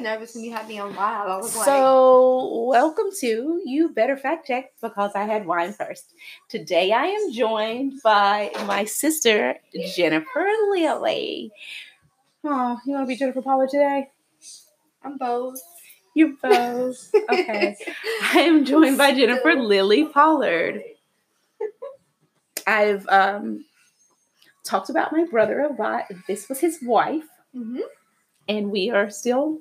really nervous when you had me on live. I was like, So, welcome to You Better Fact Check because I had wine first. Today I am joined by my sister, Jennifer Lilly. Oh, you want to be Jennifer Pollard today? I'm both. You're both. Okay. I am joined by Jennifer Lilly Pollard. I've um, talked about my brother a lot. This was his wife, hmm and we are still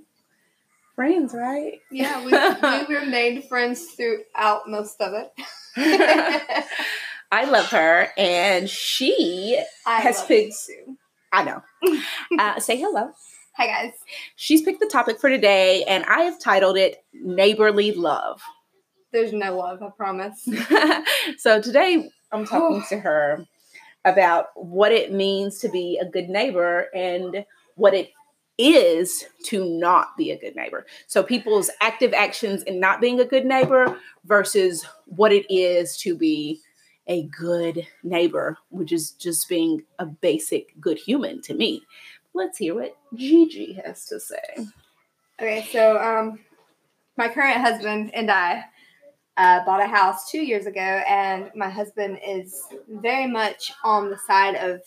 friends, right? Yeah, we, we remained friends throughout most of it. I love her, and she I Has picked-. I know. Uh, say hello. Hi guys. She's picked the topic for today, and I have titled it Neighborly Love. There's no love, I promise. so today I'm talking to her about what it means to be a good neighbor and what it is to not be a good neighbor. So people's active actions in not being a good neighbor versus what it is to be a good neighbor, which is just being a basic good human to me. Let's hear what Gigi has to say. Okay, so um, my current husband and I uh, bought a house two years ago, and my husband is very much on the side of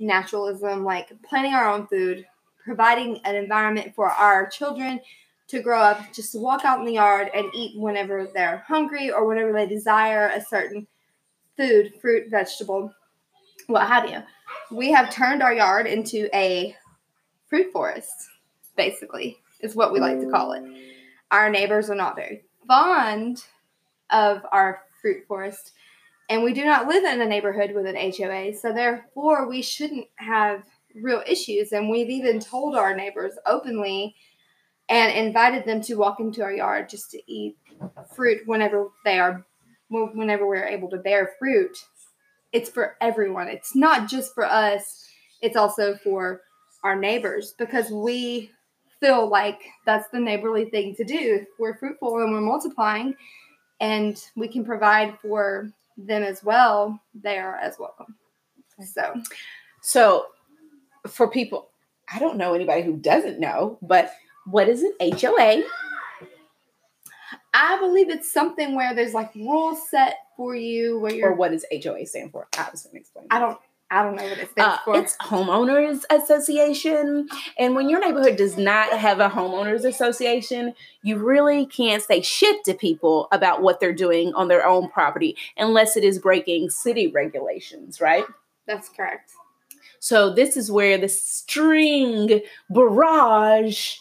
naturalism, like planting our own food, providing an environment for our children to grow up, just walk out in the yard and eat whenever they're hungry or whenever they desire a certain food, fruit, vegetable, what have you. We have turned our yard into a fruit forest, basically, is what we like to call it. Our neighbors are not very fond of our fruit forest, and we do not live in a neighborhood with an HOA, so therefore we shouldn't have real issues. And we've even told our neighbors openly and invited them to walk into our yard just to eat fruit whenever they are whenever we're able to bear fruit. It's for everyone. It's not just for us. It's also for our neighbors because we feel like that's the neighborly thing to do. We're fruitful and we're multiplying and we can provide for them as well. They are as welcome. So So, for people, I don't know anybody who doesn't know, but what is an HOA? i believe it's something where there's like rules set for you where Or you're what does HOA stand for? I was going to explain. i don't i don't know what it stands Uh, for it's homeowners association, and when your neighborhood does not have a homeowners association, you really can't say shit to people about what they're doing on their own property unless it is breaking city regulations, right? that's correct So this is where the string barrage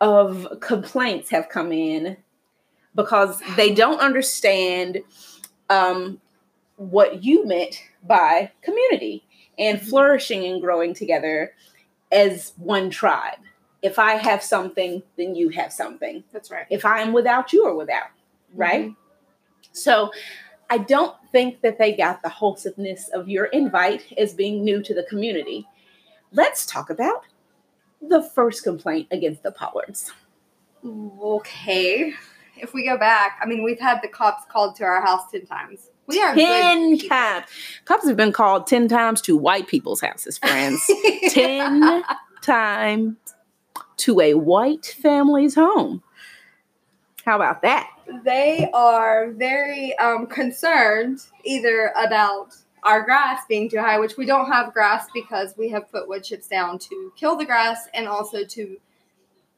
of complaints have come in because they don't understand um, what you meant by community and flourishing and growing together as one tribe. If I have something, then you have something. that's right If I'm without, you are without, right? So I don't think that they got the wholesomeness of your invite as being new to the community. Let's talk about the first complaint against the Pollards. Okay. If we go back, I mean, we've had the cops called to our house 10 times. We are Ten times. Cops have been called 10 times to white people's houses, friends. 10 times to a white family's home. How about that? They are very um, concerned either about our grass being too high, which we don't have grass because we have put wood chips down to kill the grass and also to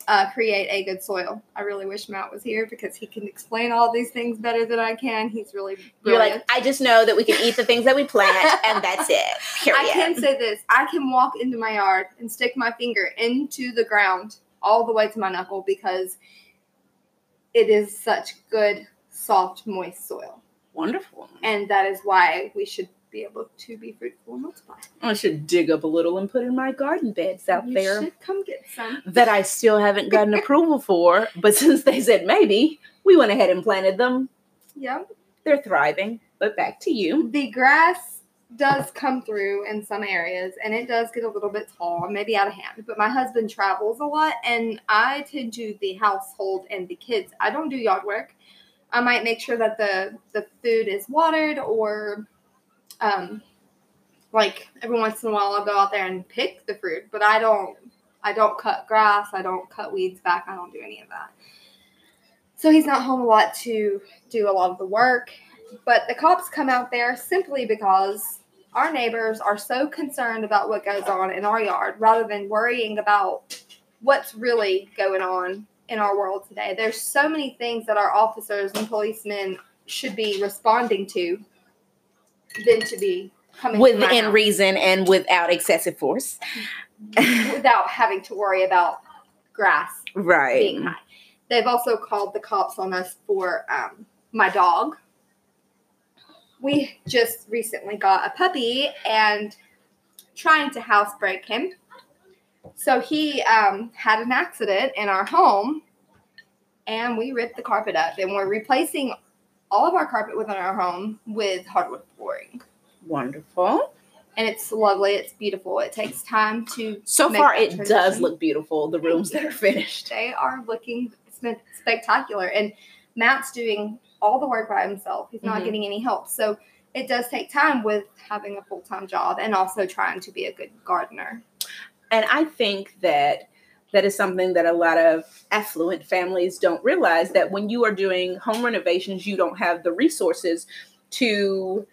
uh, create a good soil. I really wish Matt was here because he can explain all these things better than I can. He's really You're like, I just know that we can eat the things that we plant, and that's it. Period. I can say this: I can walk into my yard and stick my finger into the ground all the way to my knuckle because it is such good, soft, moist soil, Wonderful. and that is why we should be able to be fruitful and multiply. I should dig up a little and put in my garden beds out there. you there should come get some. that I still haven't gotten approval for. But since they said maybe, we went ahead and planted them. Yeah, They're thriving. But back to you. the grass does come through in some areas, and it does get a little bit tall, maybe out of hand. But my husband travels a lot, and I tend to the household and the kids. I don't do yard work. I might make sure that the the food is watered, or um, like every once in a while I'll go out there and pick the fruit. But I don't I don't cut grass. I don't cut weeds back. I don't do any of that. So he's not home a lot to do a lot of the work. But the cops come out there simply because our neighbors are so concerned about what goes on in our yard rather than worrying about what's really going on in our world today. There's so many things that our officers and policemen should be responding to than to be coming Within reason and without excessive force. without having to worry about grass Right. being high. They've also called the cops on us for um, my dog. We just recently got a puppy and trying to housebreak him. So he um, had an accident in our home and we ripped the carpet up and we're replacing all of our carpet within our home with hardwood flooring. Wonderful. And it's lovely, it's beautiful. It takes time to So far, it does look beautiful. The rooms that are finished. they are looking spectacular. And Matt's doing all the work by himself. He's not Mhm. getting any help. So it does take time with having a full time job and also trying to be a good gardener. And I think that that is something that a lot of affluent families don't realize that when you are doing home renovations, you don't have the resources to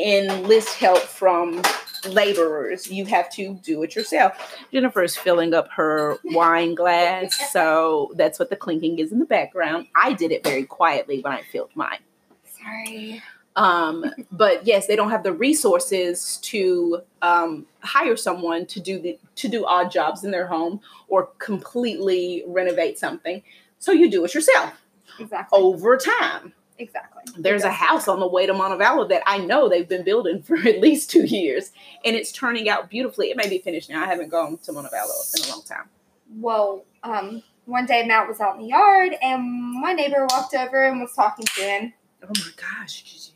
enlist help from laborers. You have to do it yourself. Jennifer is filling up her wine glass, so that's what the clinking is in the background. I did it very quietly when I filled mine. Sorry. Um, but yes, they don't have the resources to um, hire someone to do the to do odd jobs in their home or completely renovate something. So you do it yourself Exactly. over time. Exactly. There's a house on the way to Montevallo that I know they've been building for at least two years, and it's turning out beautifully. It may be finished now. I haven't gone to Montevallo in a long time. Well, um, one day Matt was out in the yard and my neighbor walked over and was talking to him. Oh my gosh, Gigi.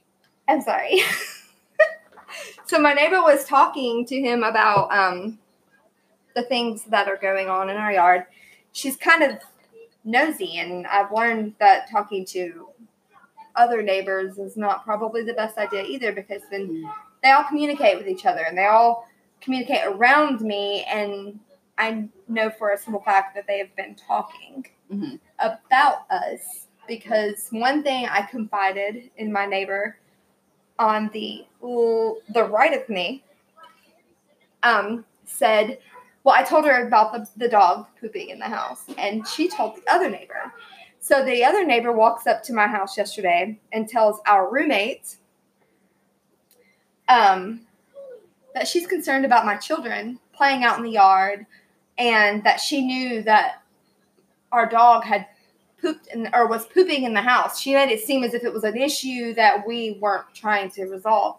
I'm sorry. so my neighbor was talking to him about um, the things that are going on in our yard. She's kind of nosy, and I've learned that talking to other neighbors is not probably the best idea either because then they all communicate with each other and they all communicate around me, and I know for a simple fact that they have been talking Mhm. about us because one thing I confided in my neighbor on the the right of me um said well i told her about the, the dog pooping in the house and she told the other neighbor so the other neighbor walks up to my house yesterday and tells our roommate um that she's concerned about my children playing out in the yard and that she knew that our dog had pooped in, or was pooping in the house. She made it seem as if it was an issue that we weren't trying to resolve.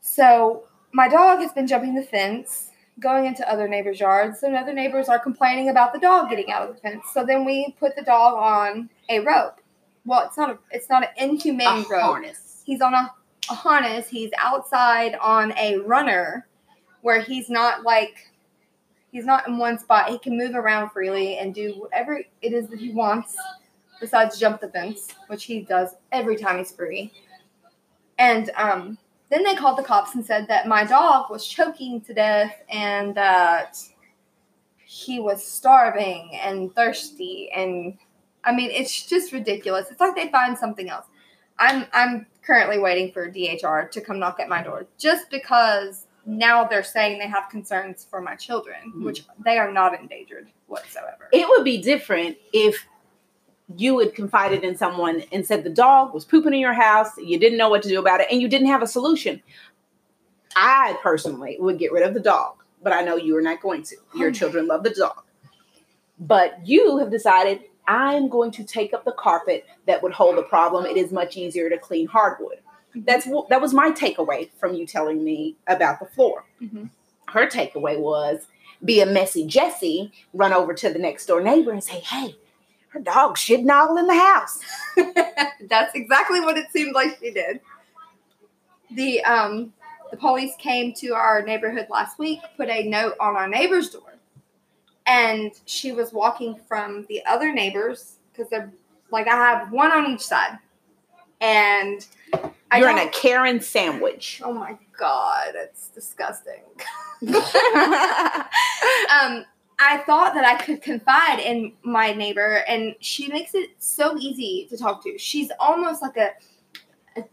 So my dog has been jumping the fence, going into other neighbors' yards, and other neighbors are complaining about the dog getting out of the fence. So then we put the dog on a rope. Well, it's not a it's not an inhumane A rope harness. he's on a, a harness he's outside on a runner where he's not like he's not in one spot he can move around freely and do whatever it is that he wants besides jump the fence which he does every time he's free and um, then they called the cops and said that my dog was choking to death and that he was starving and thirsty and i mean it's just ridiculous it's like they find something else I'm I'm currently waiting for DHR to come knock at my door just because now they're saying they have concerns for my children, Mhm. which they are not endangered whatsoever. It would be different if you had confided in someone and said the dog was pooping in your house, you didn't know what to do about it, and you didn't have a solution. I personally would get rid of the dog, but I know you are not going to. Your Oh. children love the dog. But you have decided I'm going to take up the carpet that would hold the problem. It is much easier to clean hardwood. That's wh- that was my takeaway from you telling me about the floor Mhm. her takeaway was be a messy Jessie, run over to the next door neighbor and say, hey, her dog's shitting all in the house. That's exactly what it seemed like she did. The um the police came to our neighborhood last week, put a note on our neighbor's door. And she was walking from the other neighbors because they're like I have one on each side. And I You're in a Karen sandwich. Oh my god, it's disgusting. um, I thought that I could confide in my neighbor, and she makes it so easy to talk to. She's almost like a, a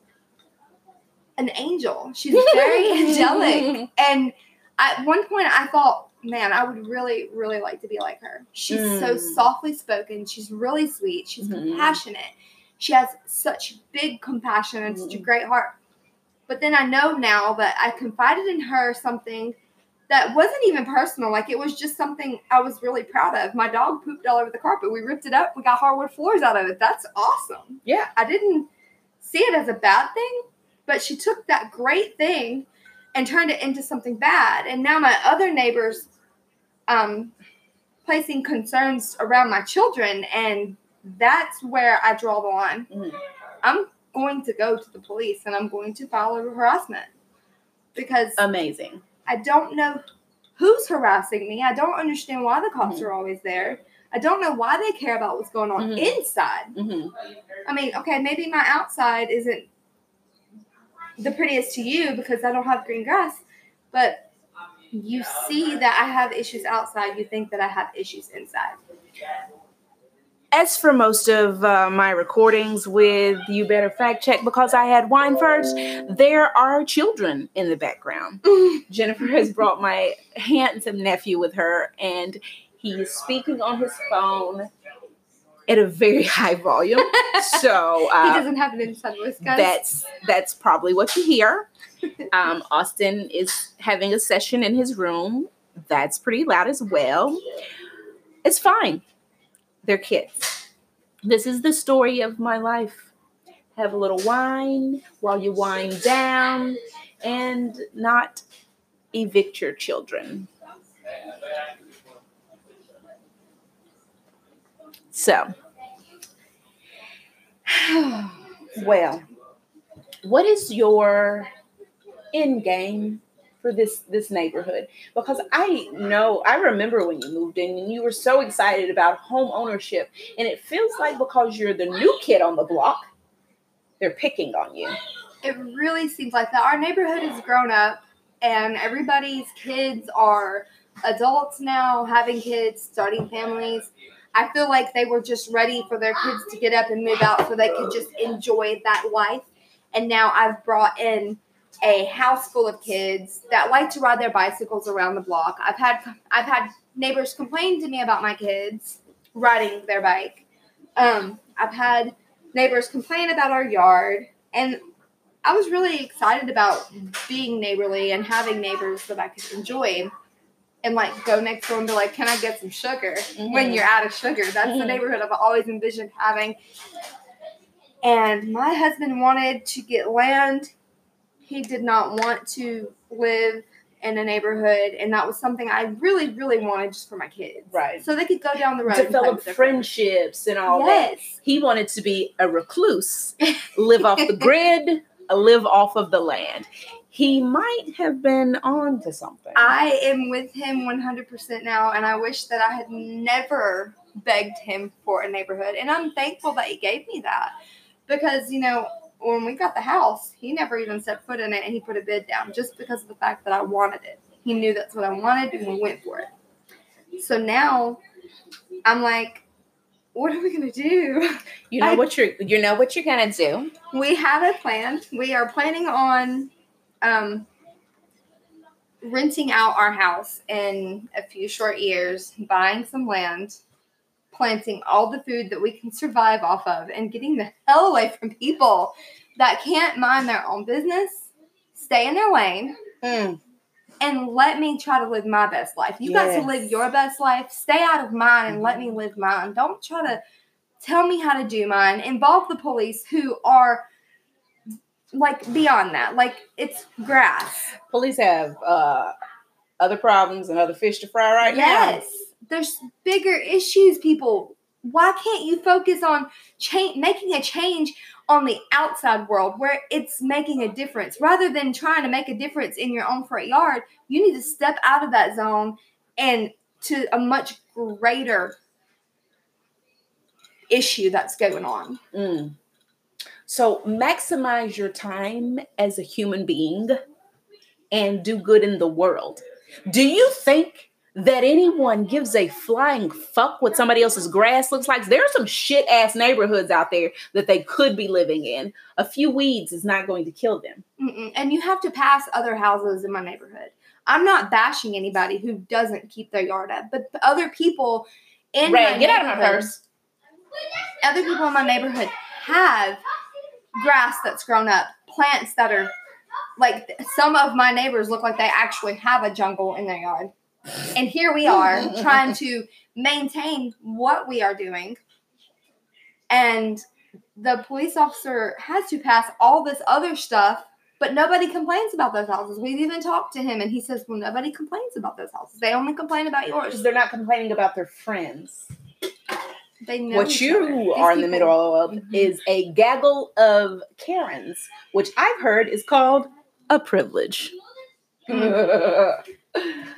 an angel. She's very angelic, and at one point I thought, man, I would really, really like to be like her. She's so Mm. softly spoken. She's really sweet. She's Mhm. compassionate. She has such big compassion and such a Mhm. great heart. But then I know now that I confided in her something that wasn't even personal. Like it was just something I was really proud of. My dog pooped all over the carpet. We ripped it up. We got hardwood floors out of it. That's awesome. Yeah. I didn't see it as a bad thing, but she took that great thing and turned it into something bad. And now my other neighbors um placing concerns around my children and that's where I draw the line. Mhm. I'm going to go to the police and I'm going to file a harassment because Amazing. I don't know who's harassing me. I don't understand why the cops Mhm. are always there. I don't know why they care about what's going on Mhm. inside. hmm I mean, okay, maybe my outside isn't the prettiest to you because I don't have green grass, but you see that I have issues outside, you think that I have issues inside. As for most of uh, my recordings with You Better Fact Check because I had wine first, there are children in the background. Jennifer has brought my handsome nephew with her, and he is speaking on his phone at a very high volume. So he uh, doesn't have an inside voice, guys. that's that's probably what you hear. Um, Austin is having a session in his room. That's pretty loud as well. It's fine. They're kids. This is the story of my life. Have a little wine while you wind down and not evict your children. So, well, what is your end game for this this neighborhood? Because I know I remember when you moved in and you were so excited about home ownership, and it feels like because you're the new kid on the block, they're picking on you. it really seems like that. Our neighborhood has grown up, and everybody's kids are adults now, having kids, starting families. I feel like they were just ready for their kids to get up and move out so they could just enjoy that life. And now I've brought in a house full of kids that like to ride their bicycles around the block. I've had I've had neighbors complain to me about my kids riding their bike. Um, I've had neighbors complain about our yard, and I was really excited about being neighborly and having neighbors that I could enjoy. And like go next door and be like, "Can I get some sugar?" When Mhm. you're out of sugar, that's the Mhm. neighborhood I've always envisioned having. And my husband wanted to get land. He did not want to live in a neighborhood, and that was something I really, really wanted just for my kids, Right. so they could go down the road, and Develop friends. friendships and all that. He wanted to be a recluse, live off the grid, live off of the land. He might have been on to something. I am with him 100% now, and I wish that I had never begged him for a neighborhood. And I'm thankful that he gave me that because, you know, when we got the house, he never even set foot in it and he put a bid down just because of the fact that I wanted it. He knew that's what I wanted and we went for it. So now I'm like, what are we going to do? you know I- what you're you know what you're gonna do. we have a plan. We are planning on um, renting out our house in a few short years, buying some land, planting all the food that we can survive off of, and getting the hell away from people that can't mind their own business, stay in their lane, Mm. and let me try to live my best life. You got to live your best life. Stay out of mine and let me live mine. Don't try to tell me how to do mine. Involve the police who are like beyond that. Like it's grass. Police have uh other problems and other fish to fry right now. yes. There's bigger issues, people. Why can't you focus on change making a change on the outside world where it's making a difference rather than trying to make a difference in your own front yard? You need to step out of that zone and to a much greater issue that's going on. Mm. So maximize your time as a human being and do good in the world. Do you think that anyone gives a flying fuck what somebody else's grass looks like? There are some shit ass neighborhoods out there that they could be living in. A few weeds is not going to kill them. Mm-mm. And you have to pass other houses in my neighborhood. I'm not bashing anybody who doesn't keep their yard up, but other people in Ray, my get out of my purse. Other people in my neighborhood have grass that's grown up, plants that are like some of my neighbors look like they actually have a jungle in their yard. And here we are trying to maintain what we are doing. And the police officer has to pass all this other stuff, but nobody complains about those houses. We've even talked to him, and he says, Well, nobody complains about those houses. They only complain about Because yours. they're not complaining about their friends. They know what you other. These are in the middle of Mhm. is a gaggle of Karens, which I've heard is called a privilege.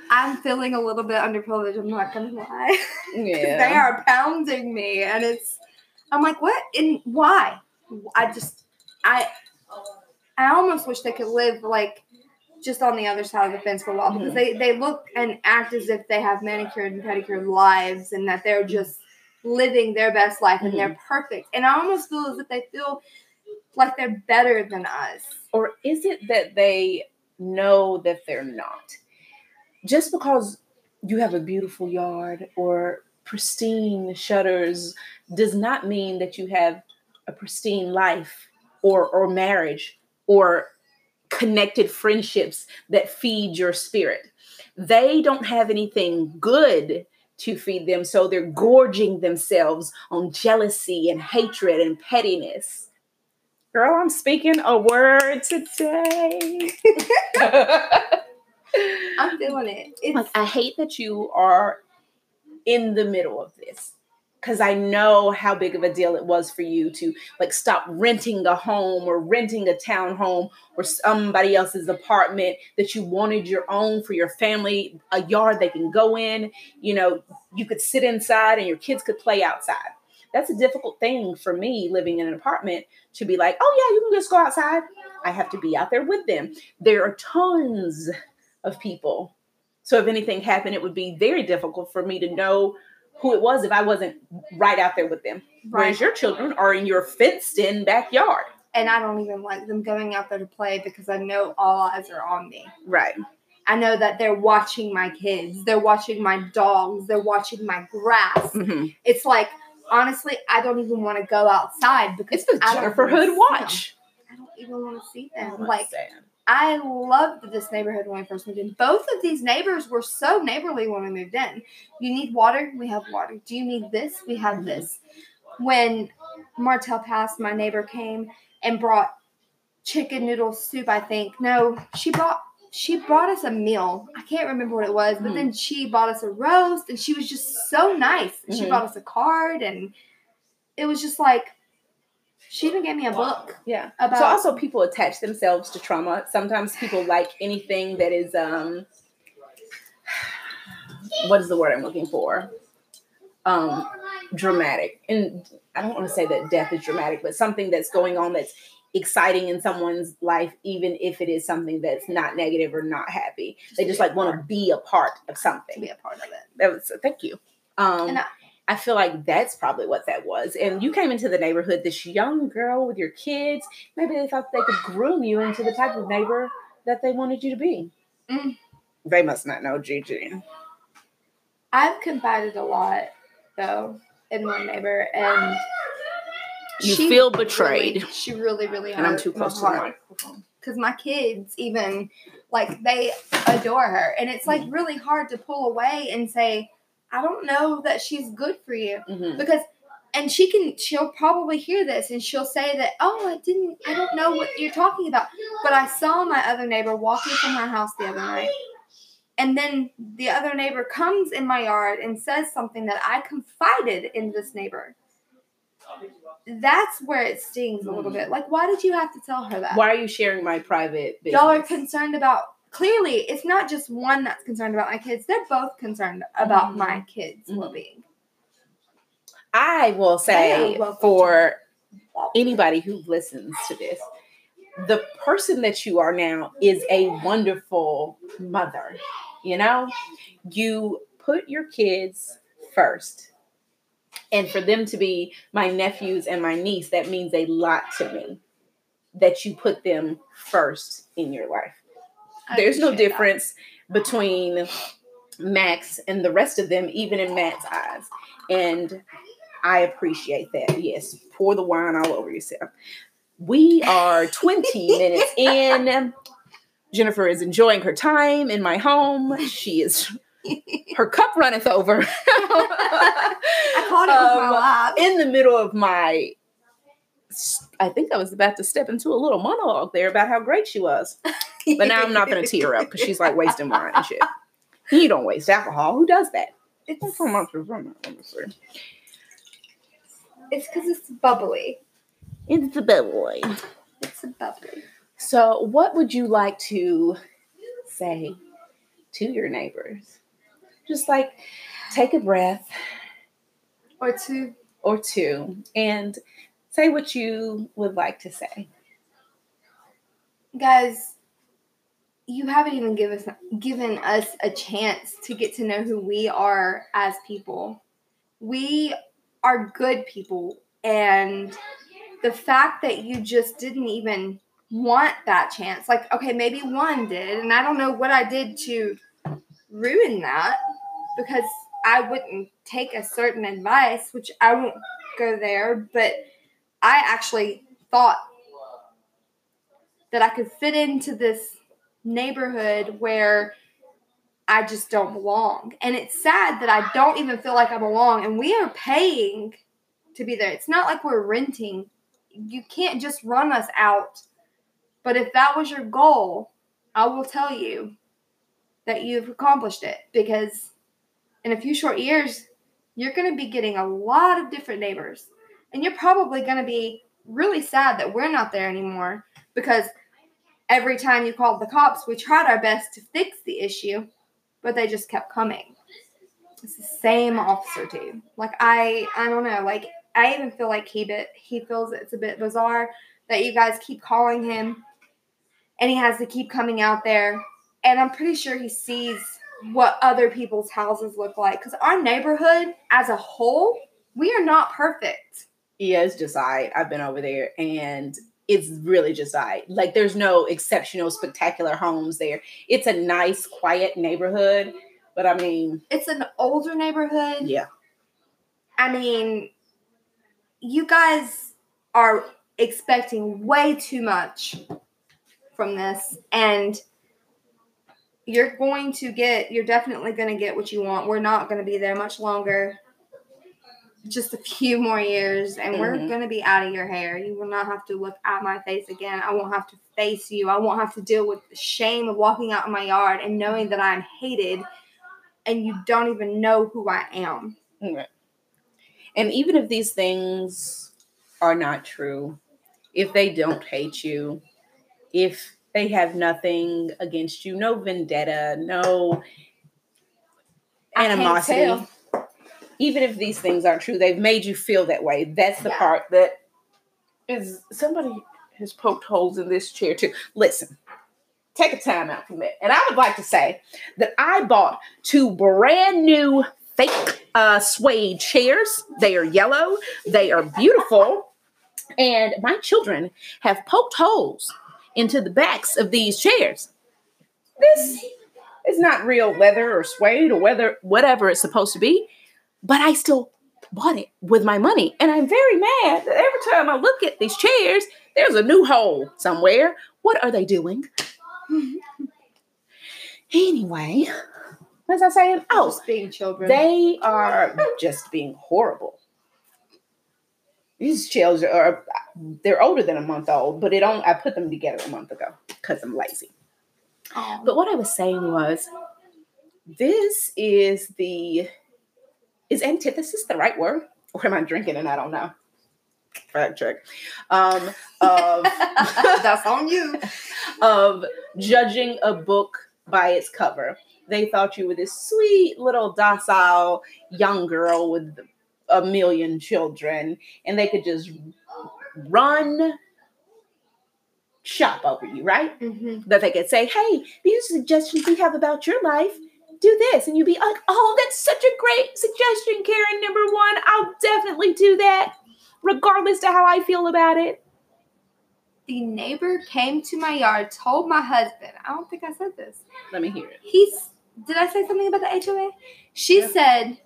I'm feeling a little bit underprivileged. I'm not gonna lie. yeah. They are pounding me, and it's. I'm like, what? And why? I just, I, I almost wish they could live like just on the other side of the fence for a while because Mhm. they they look and act as if they have manicured and pedicured lives and that they're just living their best life and they're perfect. And I almost feel as if they feel like they're better than us. Or is it that they know that they're not? Just because you have a beautiful yard or pristine shutters does not mean that you have a pristine life or or marriage or connected friendships that feed your spirit. They don't have anything good to feed them, so they're gorging themselves on jealousy and hatred and pettiness. Girl, I'm speaking a word today. I'm feeling it. It's like I hate that you are in the middle of this because I know how big of a deal it was for you to like stop renting a home or renting a townhome or somebody else's apartment that you wanted your own for your family, a yard they can go in, you know, you could sit inside and your kids could play outside. That's a difficult thing for me living in an apartment to be like, oh yeah, you can just go outside. I have to be out there with them. There are tons of people. So if anything happened, it would be very difficult for me to know who it was if I wasn't right out there with them. Whereas your children are in your fenced in backyard. and I don't even like them going out there to play because I know all eyes are on me. Right. I know that they're watching my kids, they're watching my dogs, they're watching my grass. hmm It's like honestly, I don't even want to go outside because It's the Jennifer Hood watch. them. I don't even want to see them. Like sad. I loved this neighborhood when I first moved in. Both of these neighbors were so neighborly when we moved in. You need water? We have water. Do you need this? We have Mhm. this. When Martel passed, my neighbor came and brought chicken noodle soup, I think. No, she brought she brought us a meal. I can't remember what it was, but Mhm. then she bought us a roast and she was just so nice. She Mhm. brought us a card and it was just like she even gave me a book Yeah. about so also people attach themselves to trauma. Sometimes people like anything that is um what is the word I'm looking for? Um dramatic. And I don't want to say that death is dramatic, but something that's going on that's exciting in someone's life, even if it is something that's not negative or not happy. They just like want to be a part of to something. be a part of it. That was thank you. Um And I- I feel like that's probably what that was. And you came into the neighborhood, this young girl with your kids. Maybe they thought they could groom you into the type of neighbor that they wanted you to be. Mm. They must not know Gigi. I've confided a lot though in my neighbor, and You feel really- betrayed. she really, really, And I'm too close to the microphone. because my kids even like they adore her, and it's like Mm. really hard to pull away and say, I don't know that she's good for you Mhm. because. And she can, she'll probably hear this and she'll say that, oh, I didn't, I don't know what you're talking about. But I saw my other neighbor walking from her house the other night. And then the other neighbor comes in my yard and says something that I confided in this neighbor. That's where it stings a little bit. Like, why did you have to tell her that? Why are you sharing my private business? Y'all are concerned about. Clearly, it's not just one that's concerned about my kids. They're both concerned about Mhm. my kids' Mhm. well-being. I will say for anybody who listens to this, the person that you are now is a wonderful mother. You know, you put your kids first. And for them to be my nephews and my niece, that means a lot to me that you put them first in your life. There's no appreciate that. difference between Max and the rest of them, even in Matt's eyes. And I appreciate that. Yes, pour the wine all over yourself. We are 20 minutes in. Jennifer is enjoying her time in my home. She is, her cup runneth over. I caught it with my Um, lap. in the middle of my I think I was about to step into a little monologue there about how great she was. But now I'm not going to tear up because she's like wasting wine and shit. You don't waste alcohol. Who does that? It's It's so much of honestly. it's because it's bubbly. It's the boy. It's a bubbly. So, what would you like to say to your neighbors? Just like take a breath Or two. or two and say what you would like to say. Guys, you haven't even given us given us a chance to get to know who we are as people. We are good people and the fact that you just didn't even want that chance. Like okay, maybe one did and I don't know what I did to ruin that because I wouldn't take a certain advice, which I won't go there, but I actually thought that I could fit into this neighborhood where I just don't belong. And it's sad that I don't even feel like I belong. And we are paying to be there. It's not like we're renting. You can't just run us out. But if that was your goal, I will tell you that you've accomplished it because in a few short years, you're going to be getting a lot of different neighbors. And you're probably going to be really sad that we're not there anymore because every time you called the cops, we tried our best to fix the issue, but they just kept coming. It's the same officer too. Like I, I don't know. Like I even feel like he bit, he feels it's a bit bizarre that you guys keep calling him, and he has to keep coming out there. And I'm pretty sure he sees what other people's houses look like because our neighborhood as a whole, we are not perfect. Yeah, it's just I. I've been over there and it's really just I. Like there's no exceptional, spectacular homes there. It's a nice, quiet neighborhood. But I mean, It's an older neighborhood. yeah. I mean, you guys are expecting way too much from this, and you're going to get, you're definitely going to get what you want. We're not going to be there much longer, just a few more years, and we're Mhm. going to be out of your hair. You will not have to look at my face again. I won't have to face you. I won't have to deal with the shame of walking out in my yard and knowing that I'm hated and you don't even know who I am. Okay. And even if these things are not true, if they don't hate you, if they have nothing against you, no vendetta, no animosity. Even if these things aren't true, they've made you feel that way. That's the Yeah. part that is somebody has poked holes in this chair too. Listen, take a time out from it. And I would like to say that I bought two brand new fake uh, suede chairs. They are yellow, they are beautiful. And my children have poked holes into the backs of these chairs. This is not real leather or suede or whether whatever it's supposed to be, but I still bought it with my money. And I'm very mad that every time I look at these chairs, there's a new hole somewhere. What are they doing? anyway, what was I saying? Oh, just being children. they are just being horrible. These chairs are they're older than a month old, but it only I put them together a month ago because I'm lazy. Aw. But what I was saying was this is the is antithesis the right word? Or am I drinking and I don't know? Fact check. Um of That's on you. of judging a book by its cover. They thought you were this sweet little docile young girl with a million children, and they could just run shop over you, right? hmm That they could say, hey, these are suggestions we have about your life. Do this. And you'd be like, oh, that's such a great suggestion, Karen. Number one, I'll definitely do that, regardless to how I feel about it. The neighbor came to my yard, told my husband. I don't think I said this. Let me hear it. He's. Did I say something about the HOA? She Yeah. said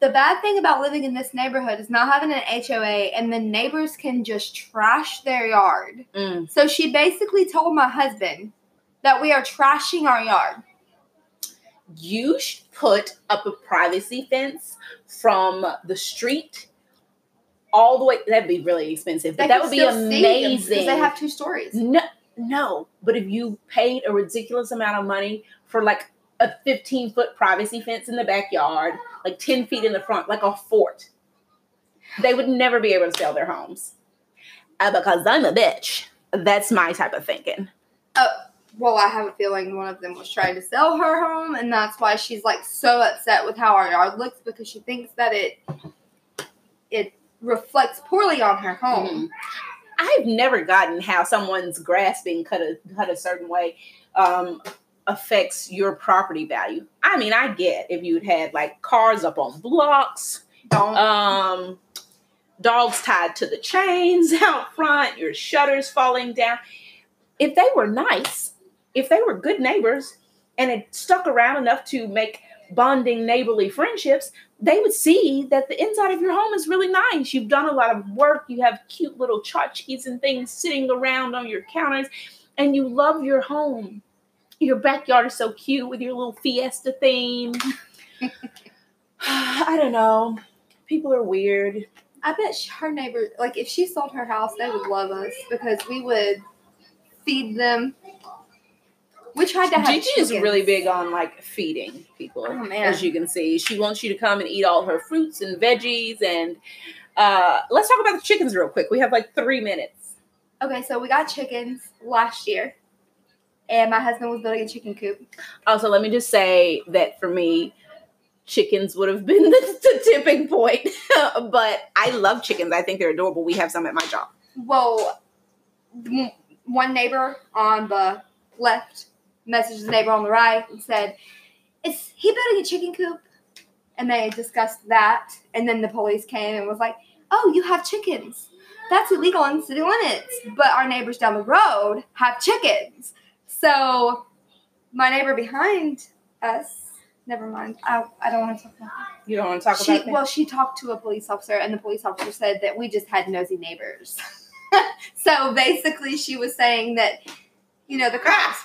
the bad thing about living in this neighborhood is not having an HOA, and the neighbors can just trash their yard. Mm. So she basically told my husband that we are trashing our yard. You should put up a privacy fence from the street all the way. That'd be really expensive, but that would be still see them amazing. because they have two stories. No, no. But if you paid a ridiculous amount of money for like a 15 foot privacy fence in the backyard, like 10 feet in the front, like a fort, they would never be able to sell their homes. Uh, because I'm a bitch. That's my type of thinking. Oh, well, I have a feeling one of them was trying to sell her home, and that's why she's like so upset with how our yard looks because she thinks that it it reflects poorly on her home. Mhm. I've never gotten how someone's grass being cut a cut a certain way um, affects your property value. I mean, I get if you'd had like cars up on blocks, um, dogs tied to the chains out front, your shutters falling down. If they were nice, if they were good neighbors and had stuck around enough to make bonding neighborly friendships, they would see that the inside of your home is really nice. You've done a lot of work, you have cute little tchotchkes and things sitting around on your counters, and you love your home. Your backyard is so cute with your little fiesta theme. I don't know. People are weird. I bet her neighbor, like if she sold her house, they would love us because we would feed them. We tried to have. Gigi is really big on like feeding people, Oh, as you can see. She wants you to come and eat all her fruits and veggies. And uh, let's talk about the chickens real quick. We have like three minutes. Okay, so we got chickens last year, and my husband was building a chicken coop. Also, let me just say that for me, chickens would have been the, the tipping point. but I love chickens. I think they're adorable. We have some at my job. Well, one neighbor on the left messaged the neighbor on the right and said, "Is he building a chicken coop?" And they discussed that, and then the police came and was like, "Oh, you have chickens. That's illegal in city limits." But our neighbors down the road have chickens, so my neighbor behind us. Never mind. I, I don't want to talk about that. You don't want to talk She, about that? well, she talked to a police officer, and the police officer said that we just had nosy neighbors. so basically, she was saying that, you know, the cops.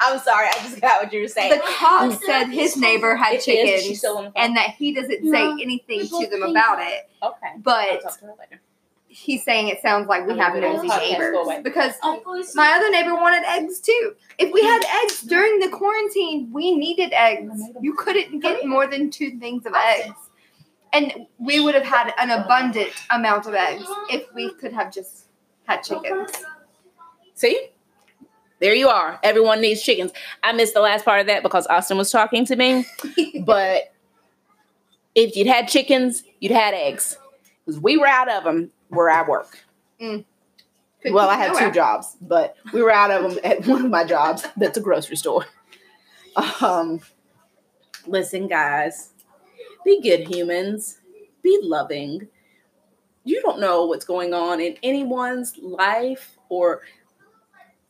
I'm sorry. I just got what you were saying. the cop said his neighbor had It is. She's chickens, still on the phone. and that he doesn't No, say anything to them pink. about it. okay. But talk to her later. he's saying it sounds like we I'm have gonna nosy neighbors because Oh, my other neighbor wanted eggs too. If we had eggs during the quarantine, we needed eggs. You couldn't get more than two things of eggs. And we would have had an abundant amount of eggs if we could have just had chickens. See? There you are. Everyone needs chickens. I missed the last part of that because Austin was talking to me. but if you'd had chickens, you'd had eggs. Because we were out of them where I work. Could well, I had two jobs, but we were out of them at one of my jobs. That's a grocery store. Um, listen, guys, be good humans, be loving. You don't know what's going on in anyone's life or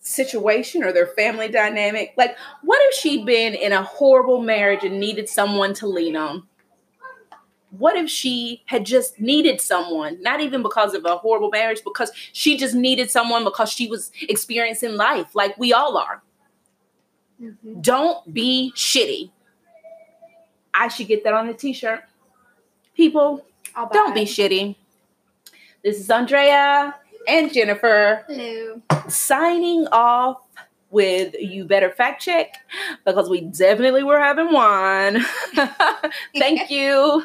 situation or their family dynamic. Like, what if she'd been in a horrible marriage and needed someone to lean on? What if she had just needed someone, not even because of a horrible marriage, because she just needed someone because she was experiencing life like we all are? Mhm. Don't be shitty. I should get that on a t shirt. People, don't be shitty. This is Andrea and Jennifer Hello. signing off with You Better Fact Check because we definitely were having one. Thank you.